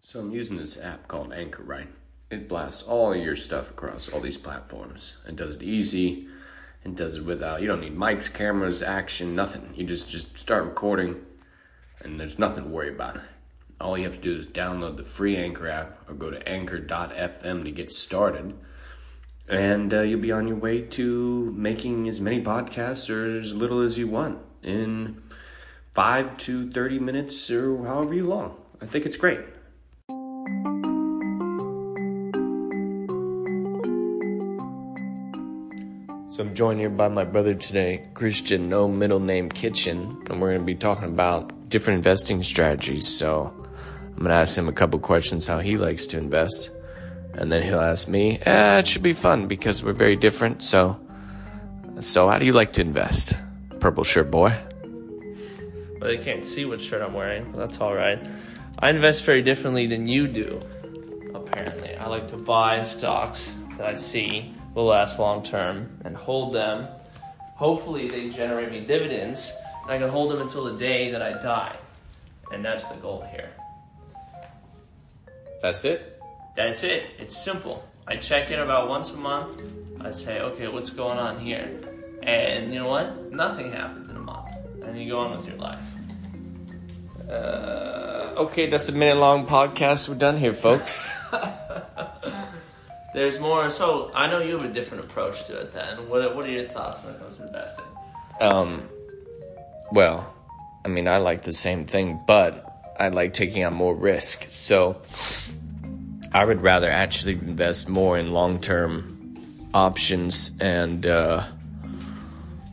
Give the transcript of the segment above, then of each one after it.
So I'm using this app called Anchor, right? It blasts all your stuff across all these platforms and does it easy and does it without you don't need mics, cameras, action, nothing. You just just start recording and there's nothing to worry about. All you have to do is download the free Anchor app or go to anchor.fm to get started. And uh, you'll be on your way to making as many podcasts or as little as you want in five to 30 minutes or however you long. I think it's great. So I'm joined here by my brother today, Christian, no middle name Kitchen, and we're going to be talking about different investing strategies. So I'm going to ask him a couple questions how he likes to invest, and then he'll ask me. Eh, it should be fun because we're very different. So, so how do you like to invest, purple shirt boy? Well, they can't see what shirt I'm wearing, but that's all right. I invest very differently than you do. Apparently, I like to buy stocks that I see will last long term and hold them. Hopefully, they generate me dividends, and I can hold them until the day that I die. And that's the goal here. That's it. That's it. It's simple. I check in about once a month. I say, okay, what's going on here? And you know what? Nothing happens in a month. And you go on with your life. Uh, okay, that's a minute long podcast. We're done here, folks. There's more. So I know you have a different approach to it. Then, what what are your thoughts when it comes to investing? Um, well, I mean, I like the same thing, but I like taking on more risk. So I would rather actually invest more in long term options and uh,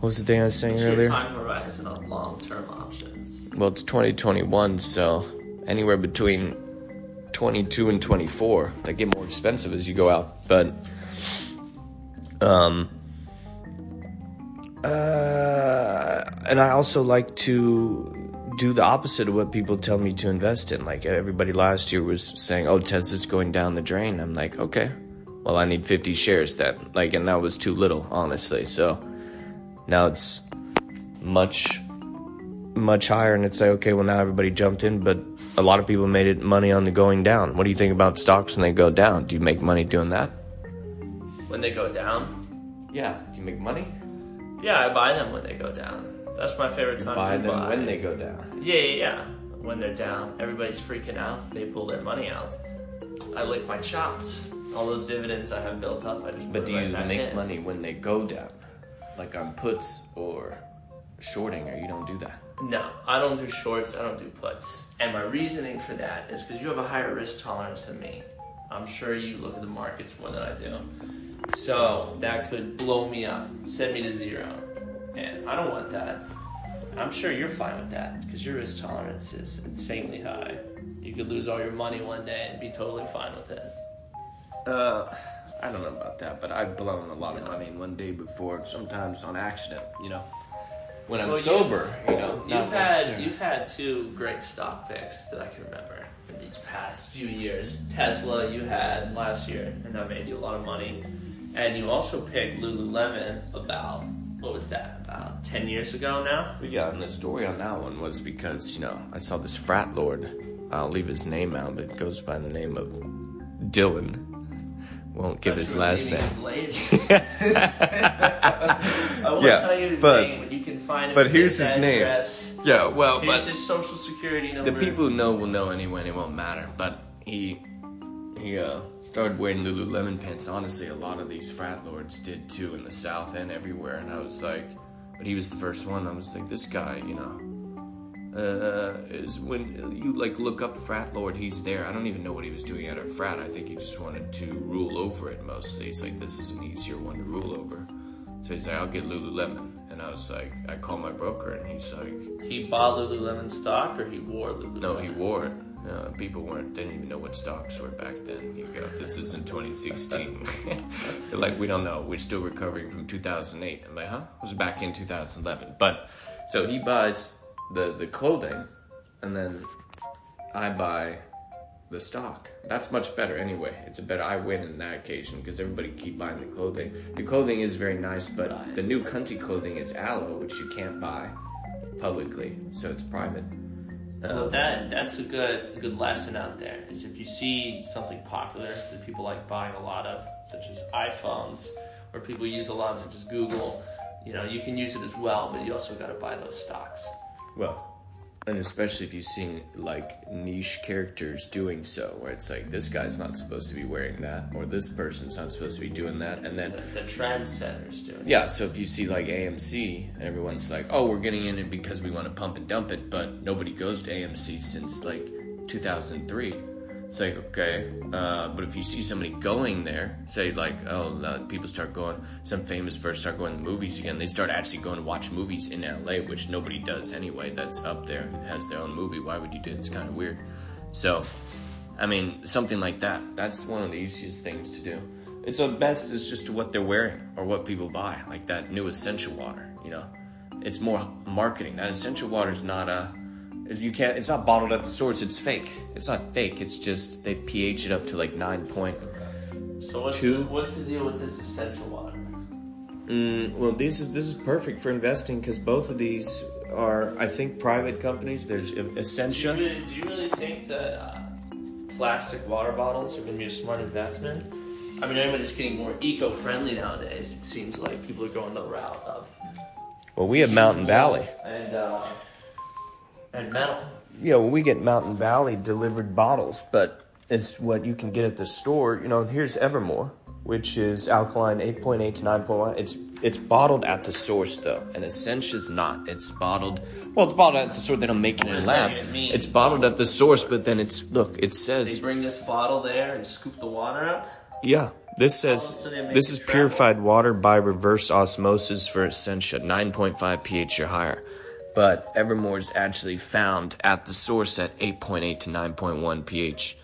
what was the thing I was saying What's earlier? time horizon on long term options? Well, it's 2021, so anywhere between 22 and 24. They get more expensive as you go out, but um uh and I also like to do the opposite of what people tell me to invest in. Like everybody last year was saying, "Oh, Tesla's going down the drain." I'm like, "Okay. Well, I need 50 shares then." Like and that was too little, honestly. So now it's much much higher and it's like okay well now everybody jumped in but a lot of people made it money on the going down what do you think about stocks when they go down do you make money doing that When they go down? yeah do you make money Yeah, I buy them when they go down. That's my favorite time buy to them buy. when they go down Yeah, yeah, yeah. When they're down, everybody's freaking out. They pull their money out. I lick my chops. All those dividends I have built up, I just. but do right you make in. money when they go down like on puts or shorting or you don't do that No, I don't do shorts. I don't do puts. And my reasoning for that is because you have a higher risk tolerance than me. I'm sure you look at the markets more than I do. So that could blow me up, send me to zero. And I don't want that. I'm sure you're fine with that because your risk tolerance is insanely high. You could lose all your money one day and be totally fine with it. uh i don't know about that but i've blown a lot of money in one day before sometimes on accident you know when i'm Well, sober you know You've had necessarily. you've had two great stock picks that I can remember in these past few years. Tesla you had last year, and that made you a lot of money. And you also picked Lululemon about what was that? About ten years ago now. Yeah, and the story on that one was because, you know, I saw this frat lord. I'll leave his name out, but it goes by the name of Dylan. Won't give his last name. I won't Yeah, tell you his but- name, but you can find him. but here's his name. address. Yeah, well, Here's his social security number. the people who know will know anyway, and it won't matter. But he he uh, started wearing Lululemon pants. Honestly, a lot of these frat lords did too in the South and everywhere. And I was like, but he was the first one. I was like, this guy, you know. Uh, is when you like look up frat lord, he's there. I don't even know what he was doing at a frat. I think he just wanted to rule over it mostly. It's like this is an easier one to rule over. So he's like, I'll get Lululemon, and I was like, I call my broker, and he's like, He bought Lululemon stock, or he wore Lululemon. no, he wore it. Uh, people weren't didn't even know what stocks were back then. You go, this is in 2016. They're like, we don't know. We're still recovering from 2008. I'm like, huh? It was back in 2011. But so he buys the the clothing, and then I buy the stock. That's much better anyway. It's a better. I win in that occasion because everybody keep buying the clothing. The clothing is very nice, but the new cunty clothing is Alo, which you can't buy publicly, so it's private. Well, that that's a good a good lesson out there. Is if you see something popular that people like buying a lot of, such as iPhones, or people use a lot, such as Google, you know, you can use it as well, but you also got to buy those stocks. Well, and especially if you see like niche characters doing so, where it's like this guy's not supposed to be wearing that, or this person's not supposed to be doing that, and then The, the trendsetters doing. it. yeah, so if you see like AMC and everyone's like, oh, we're getting in it because we want to pump and dump it, but nobody goes to AMC since like 2003. It's like, okay, uh, but if you see somebody going there, say like, oh, people start going, some famous person start going to movies again, they start actually going to watch movies in LA, which nobody does anyway, that's up there, has their own movie. Why would you do it? It's kind of weird. So, I mean, something like that. That's one of the easiest things to do. It's the best is just what they're wearing or what people buy, like that new Essentia water. You know, it's more marketing. That Essentia water is not a. You can't. It's not bottled at the source. It's fake. It's not fake. It's just they pH it up to like nine point. So what's Two. the, what's the deal with this Essentia water? Mm, well, this is this is perfect for investing because both of these are, I think, private companies. There's Do you really, do you really think that uh, plastic water bottles are going to be a smart investment? I mean, everybody's getting more eco-friendly nowadays. It seems like people are going the route of Well, we have Mountain Valley. and uh, and metal. Yeah, well, we get Mountain Valley delivered bottles, but it's what you can get at the store. You know, here's Evermore, which is alkaline 8.8 to 9.1. It's it's bottled at the source though, and Essentia's not. It's bottled. Well, it's bottled at the source. They don't make it in a lab. that even mean? It's bottled at the source, but then it's look. It says They bring this bottle there and scoop the water up. yeah. This oh, says so this is purified water by reverse osmosis for Essentia, 9.5 pH or higher. But Evermore's actually found at the source at 8.8 to 9.1 pH.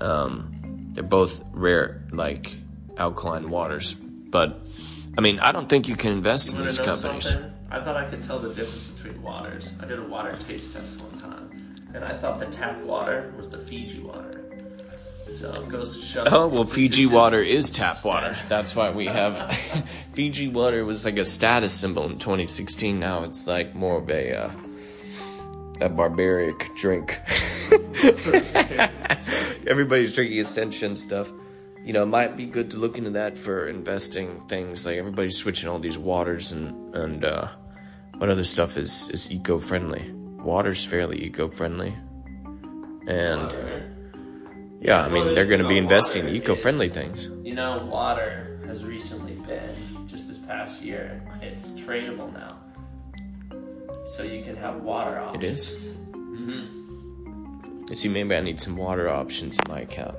Um, they're both rare, like alkaline waters. But I mean, I don't think you can invest in You wanna these companies. something? I thought I could tell the difference between waters. I did a water taste test one time, and I thought the tap water was the Fiji water. So it goes to show. Oh well, Fiji water is tap water. That's why we have Fiji water was like a status symbol in 2016. Now it's like more of a uh, a barbaric drink. Everybody's drinking Essentia stuff. You know, it might be good to look into that for investing things. Like everybody's switching all these waters and and uh, what other stuff is is eco friendly. Water's fairly eco friendly, and Water. Yeah, I mean Well, they're going to be investing in eco-friendly is- things. You know, water has recently been just this past year. It's tradable now, so you can have water It options. is. I see. Maybe I need some water options in my account.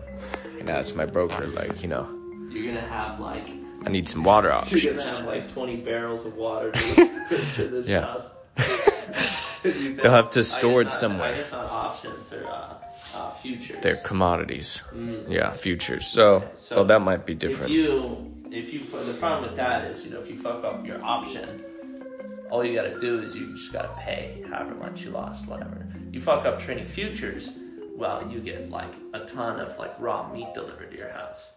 And ask my broker, like, you know, You're gonna have like I need some water options. you're gonna have like 20 barrels of water to this Yeah. house. They'll have to store it somewhere. I guess not options. Uh, uh, futures. They're commodities. Yeah, futures. So, So, well, that might be different. If you, if you, the problem with that is, you know, if you fuck up your option, all you gotta do is you just gotta pay however much you lost, whatever. You fuck up trading futures, well, you get like a ton of like raw meat delivered to your house.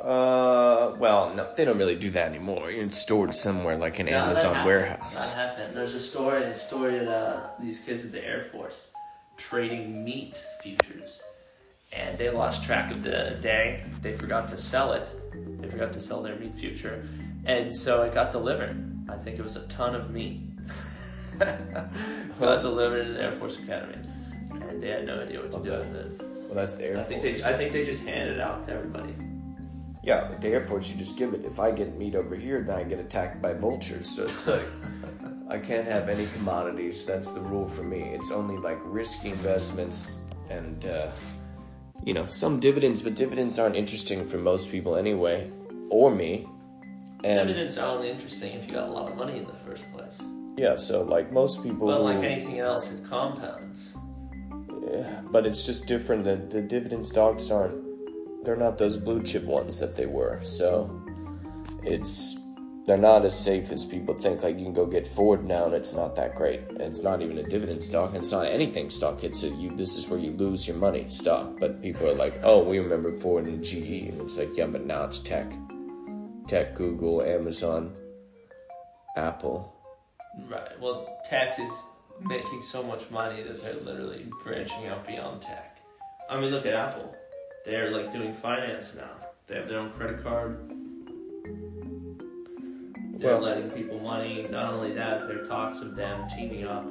Uh, well, no, they don't really do that anymore. It's stored somewhere, like an No, Amazon warehouse. That happened. There's a story, a story of uh, these kids at the Air Force trading meat futures, and they lost track of the day. They forgot to sell it. They forgot to sell their meat future, and so it got delivered. I think it was a ton of meat. got delivered in the Air Force Academy, and they had no idea what to do with it. Well, that's the Air I think they, I think they just handed it out to everybody. Yeah, the Air Force, you just give it. If I get meat over here, then I get attacked by vultures. So it's like, I can't have any commodities. That's the rule for me. It's only like risky investments and, uh, you know, some dividends, but dividends aren't interesting for most people anyway, or me. And Dividends are only interesting if you got a lot of money in the first place. yeah, so like most people, But like anything else, it compounds. Yeah, but it's just different. The, the dividend stocks aren't, they're not those blue chip ones that they were. So it's, they're not as safe as people think. Like you can go get Ford now and it's not that great. It's not even a dividend stock. and It's not anything stock. It's a, you, this is where you lose your money stock. But people are like, oh, we remember Ford and GE. And it's like, yeah, but now it's tech. Tech, Google, Amazon, Apple. Right. Well, tech is making so much money that they're literally branching out beyond tech. I mean, look at Apple. They're like doing finance now. They have their own credit card. They're Well- letting people money. Not only that, there are talks of them teaming up.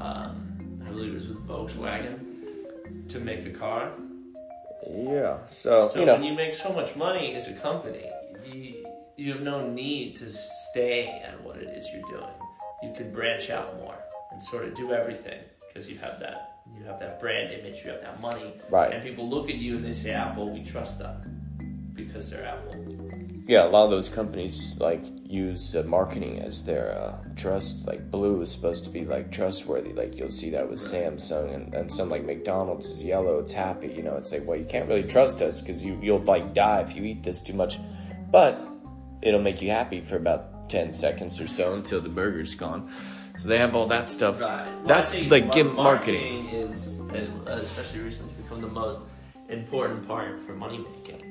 Um, I believe it was with Volkswagen to make a car. Yeah. So, So you know, when you make so much money as a company, you, you have no need to stay at what it is you're doing. You can branch out more and sort of do everything because you have that you have that brand image, you have that money, Right. and people look at you and they say Apple, we trust them because they're Apple. Yeah, a lot of those companies like use uh, marketing as their uh, trust. Like blue is supposed to be like trustworthy. Like you'll see that with Samsung and, and some like McDonald's is yellow. It's happy. You know, it's like well, you can't really trust us because you you'll like die if you eat this too much, but it'll make you happy for about ten seconds or so until the burger's gone. So they have all that stuff. Right. Well, That's like mar- gimp marketing. is, especially recently, become the most important part for money making.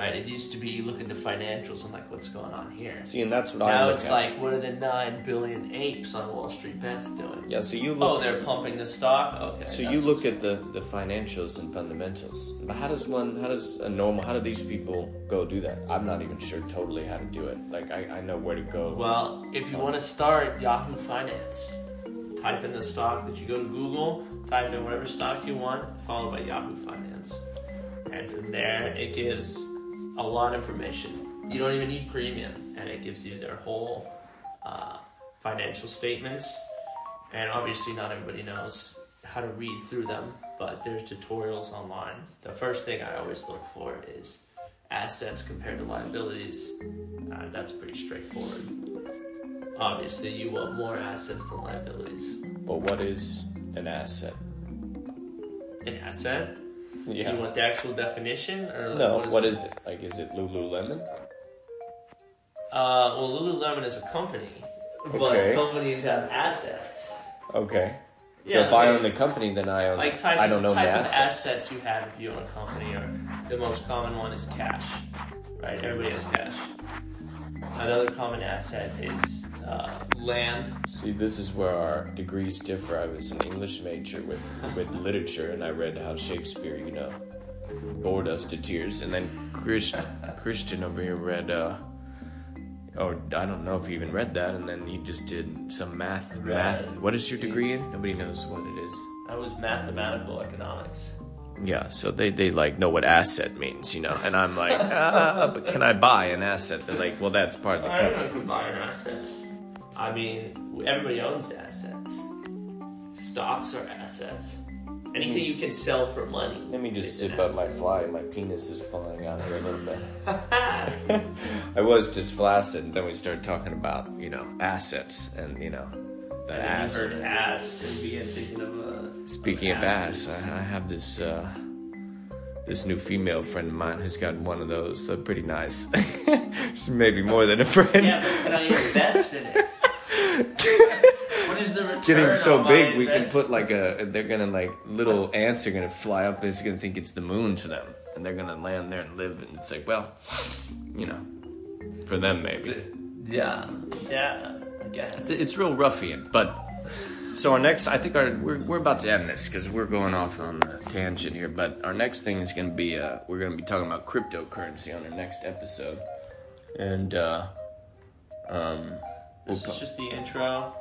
Right? It used to be you look at the financials and like what's going on here. See, and that's what I Now it's at. like, what are the nine billion apes on Wall Street bets doing? yeah. So you look, Oh, look. they're pumping the stock. Okay. So you look at the, the financials and fundamentals, but how does one, how does a normal, how do these people go do that? I'm not even sure totally how to do it. Like I, I know where to go. Well, if you want to start Yahoo Finance, type in the stock that you go to Google, type in whatever stock you want, followed by Yahoo Finance. And from there, it gives a lot of information. You don't even need premium, and it gives you their whole uh, financial statements. And obviously, not everybody knows how to read through them, but there's tutorials online. The first thing I always look for is assets compared to liabilities. Uh, that's pretty straightforward. Obviously, you want more assets than liabilities. But what is an asset? An asset? Yeah. You want the actual definition, or no, what is what it? is it? Like, is it Lululemon? Uh, well, Lululemon is a company, but Okay. companies have assets. Okay. So Yeah, if I own the company, then I own. Like type, I don't own type the of assets. assets you have if you own a company, or the most common one is cash. Right? Everybody has cash. Another common asset is uh, land. See, this is where our degrees differ. I was an English major with, with literature, and I read how Shakespeare, you know, bored us to tears. And then Christ, Christian over here read, uh, oh, I don't know if he even read that. And then he just did some math. Math. What is your degree in? Nobody knows what it is. I was mathematical economics. Yeah, so they, they like know what asset means, you know, and I'm like, ah, but can I buy an asset? They're like, well, that's part of the I don't know if you can buy an asset. I mean, everybody owns assets. Stocks are assets. Anything you can sell for money. Let me just zip up my fly. My penis is falling out here a little bit. I was just flaccid, and then we started talking about, you know, assets and, you know, the And ass. you heard ass and thinking of uh, Speaking of ass. I, I have this uh, this new female friend of mine who's got one of those. So pretty nice. She's maybe more than a friend. Yeah, but can I invest in it? what is the return? It's getting so big, we can put like a. They're gonna like little ants are gonna fly up. and It's gonna think it's the moon to them, and they're gonna land there and live. And it's like, well, you know, for them maybe. Yeah, yeah, I guess. It's real ruffian, but. So our next, I think our we're, we're about to end this because we're going off on a tangent here. But our next thing is going to be uh, we're going to be talking about cryptocurrency on our next episode, and uh, um, we'll This is just the intro,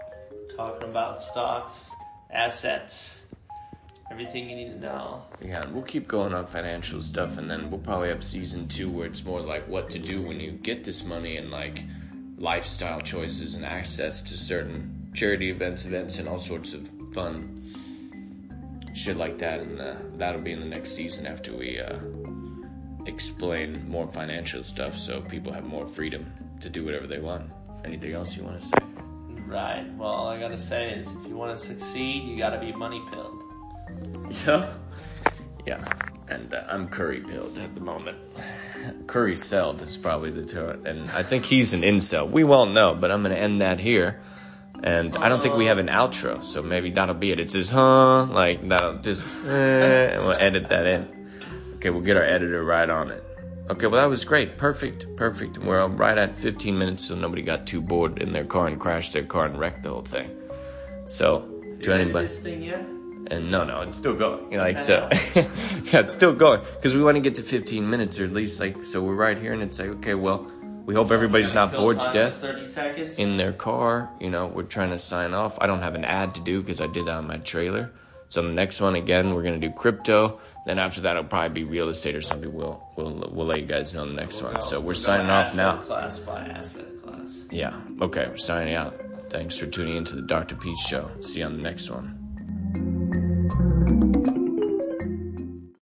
talking about stocks, assets, everything you need to know. Yeah, we'll keep going on financial stuff, and then we'll probably have season two where it's more like what to do when you get this money and like lifestyle choices and access to certain charity events, events, and all sorts of fun shit like that. And uh, that'll be in the next season after we uh, explain more financial stuff, so people have more freedom to do whatever they want. Anything else you want to say? Right. Well, all I gotta say is, if you want to succeed, you gotta be money pilled. Yeah. Yeah. And uh, I'm curry pilled at the moment. curry celled is probably the term. And I think he's an incel. We won't know, but I'm going to end that here. And I don't think we have an outro, so maybe that'll be it. It says, huh? Like, that'll just, eh, and we'll edit that in. Okay, we'll get our editor right on it. Okay, well, that was great. Perfect, perfect. We're right at 15 minutes, so nobody got too bored in their car and crashed their car and wrecked the whole thing. So, to anybody. This thing yet? And no, no, it's still going. You know, like so, yeah, it's still going because we want to get to 15 minutes or at least like so. We're right here, and it's like okay, well, we hope everybody's not bored to death in Thirty seconds. in their car. You know, we're trying to sign off. I don't have an ad to do because I did that on my trailer. So the next one again, we're gonna do crypto. Then after that, it'll probably be real estate or something. We'll we'll we'll let you guys know the next we'll one. Go. So we're, we're signing off now. Class by asset class. Yeah. Okay. We're signing out. Thanks for tuning into the Dr. Pete Show. See you on the next one.